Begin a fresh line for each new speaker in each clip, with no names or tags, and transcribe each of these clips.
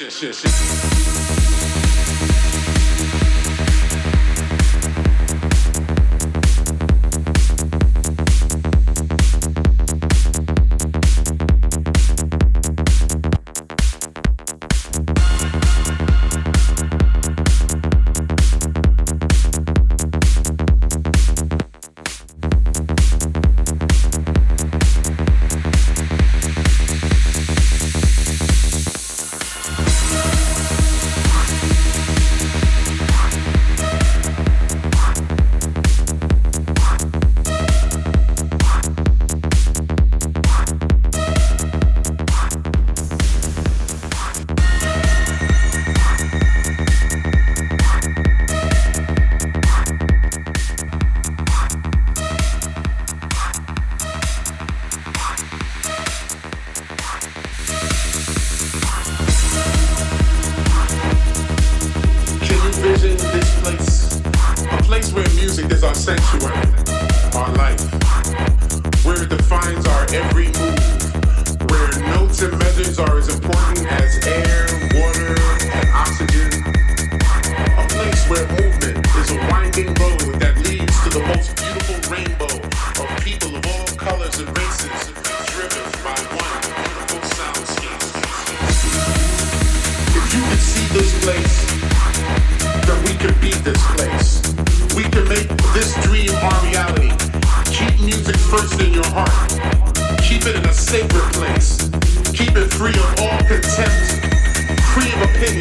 Shit, shit, shit,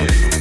free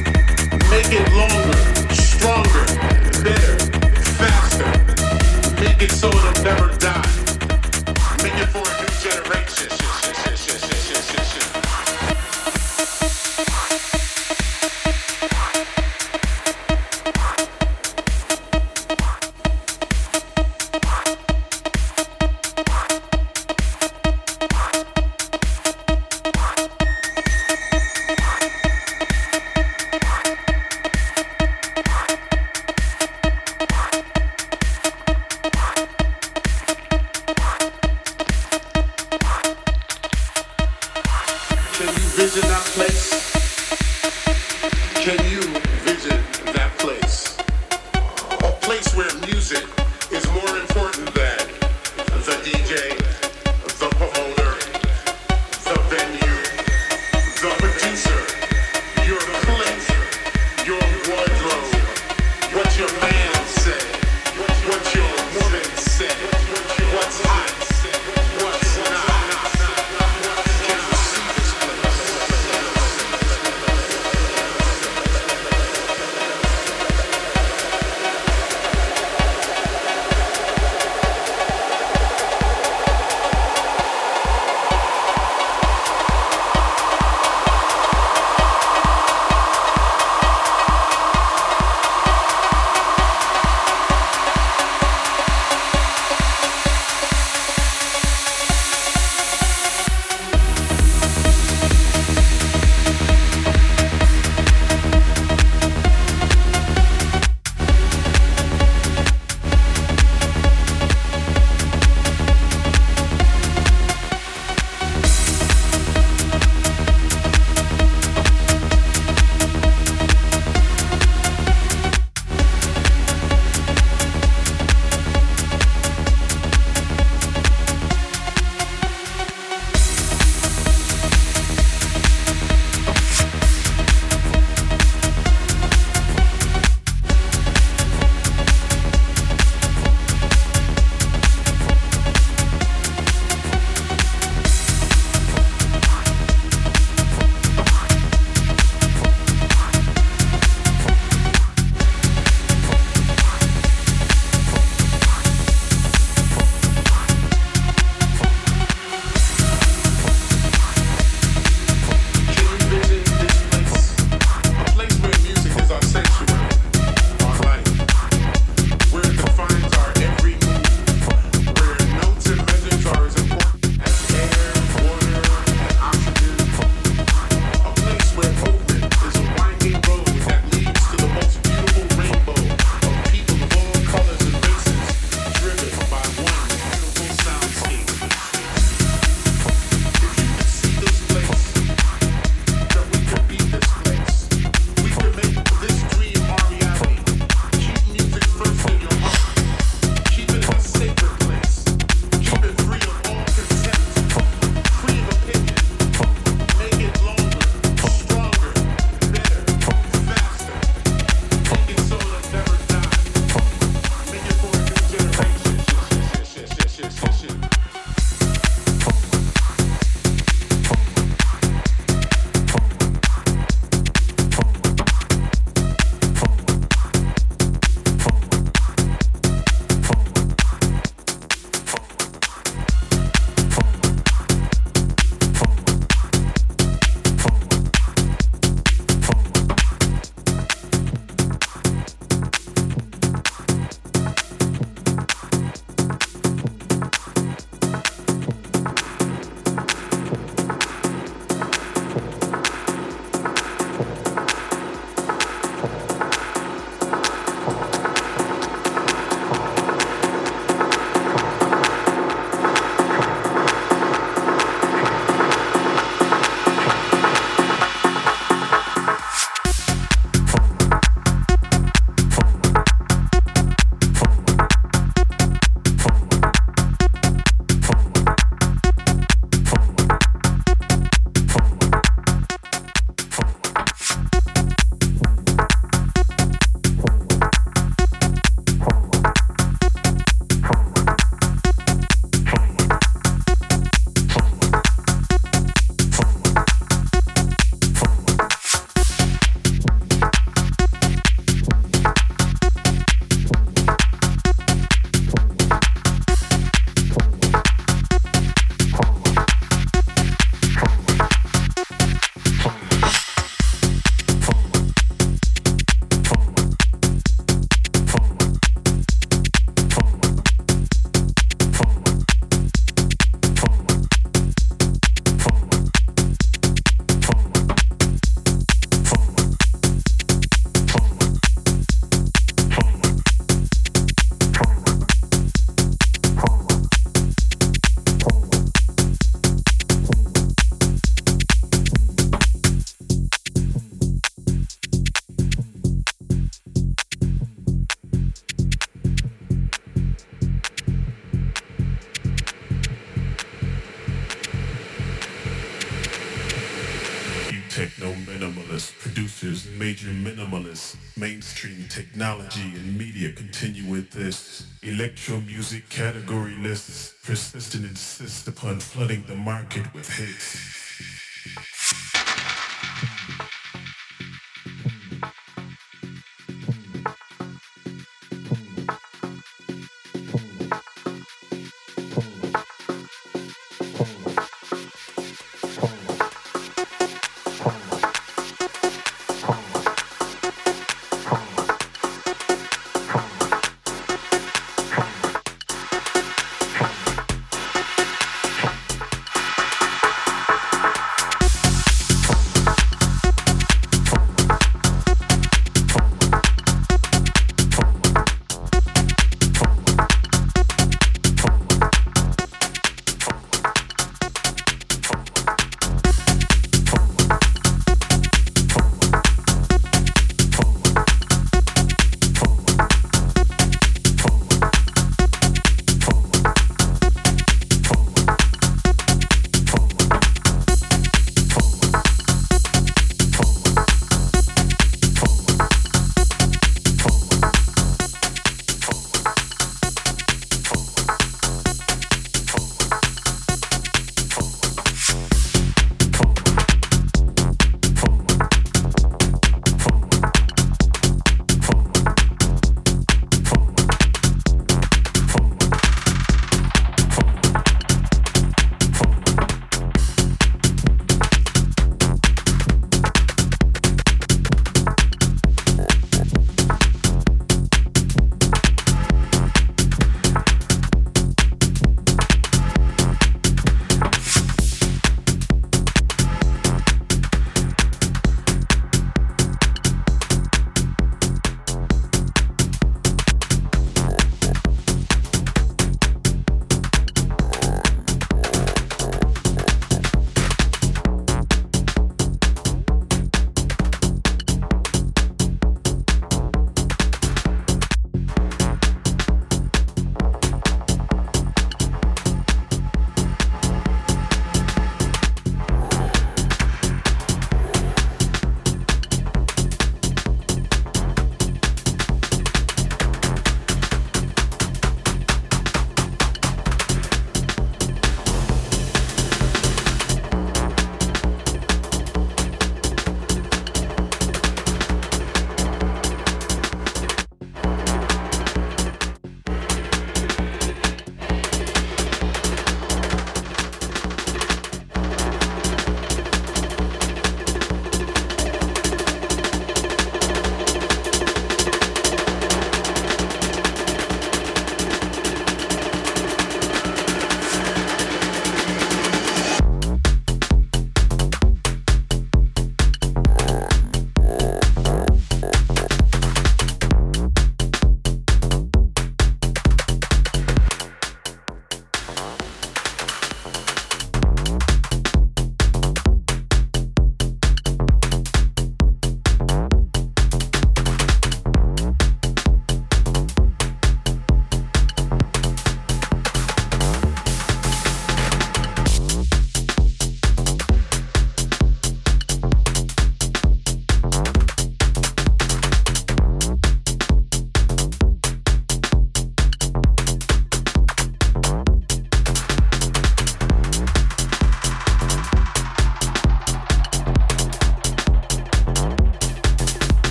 technology and media continue with this. Electro music category lists persist and insist upon flooding the market with hits.